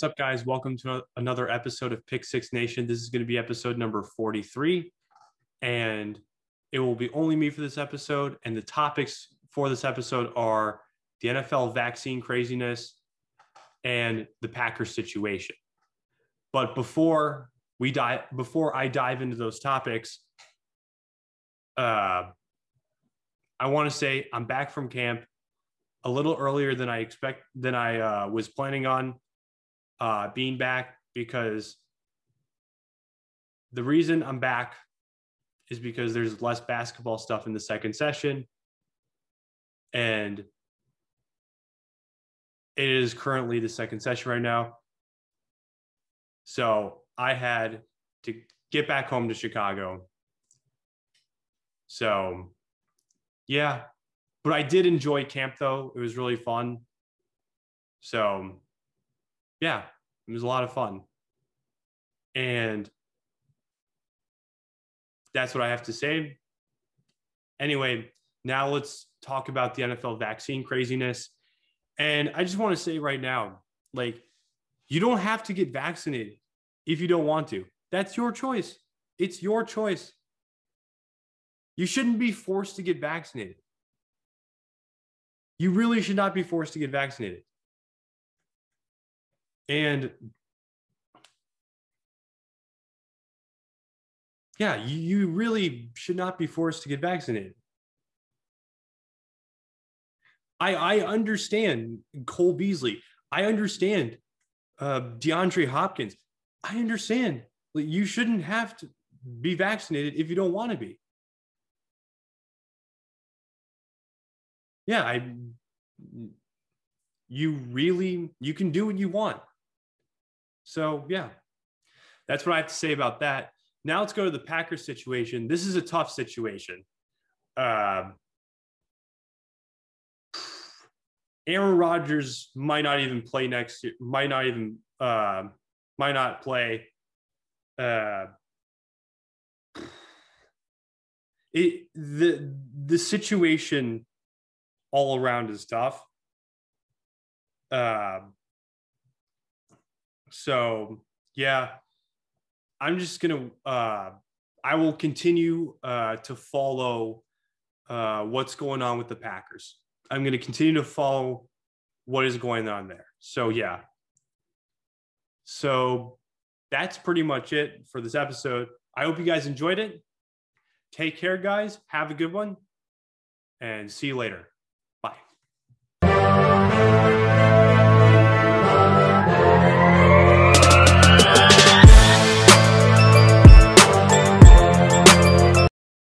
What's up, guys? Welcome to another episode of Pick Six Nation. This is going to be episode number 43, and it will be only me for this episode. And the topics for this episode are the NFL vaccine craziness and the Packers situation. But before we dive, before I dive into those topics, uh, I want to say I'm back from camp a little earlier than I expect than I uh, was planning on uh, being back because the reason I'm back is because there's less basketball stuff in the second session. And it is currently the second session right now. So I had to get back home to Chicago. So, yeah. But I did enjoy camp though. It was really fun. So, yeah, it was a lot of fun. And that's what I have to say. Anyway, now let's talk about the NFL vaccine craziness. And I just want to say right now, like, you don't have to get vaccinated if you don't want to. That's your choice. It's your choice. You shouldn't be forced to get vaccinated. You really should not be forced to get vaccinated. And yeah, you really should not be forced to get vaccinated. I, I understand Cole Beasley. I understand uh, DeAndre Hopkins. I understand you shouldn't have to be vaccinated if you don't want to be. Yeah, I you really you can do what you want. So yeah, that's what I have to say about that. Now let's go to the Packers situation. This is a tough situation. Um, Aaron Rodgers might not even play next year. Might not even uh, might not play. Uh, it the the situation all around is tough. Uh, so yeah, I'm just gonna. Uh, I will continue uh, to follow uh, what's going on with the Packers. I'm to continue to follow what is going on there. So yeah. So that's pretty much it for this episode. I hope you guys enjoyed it. Take care, guys. Have a good one, and see you later.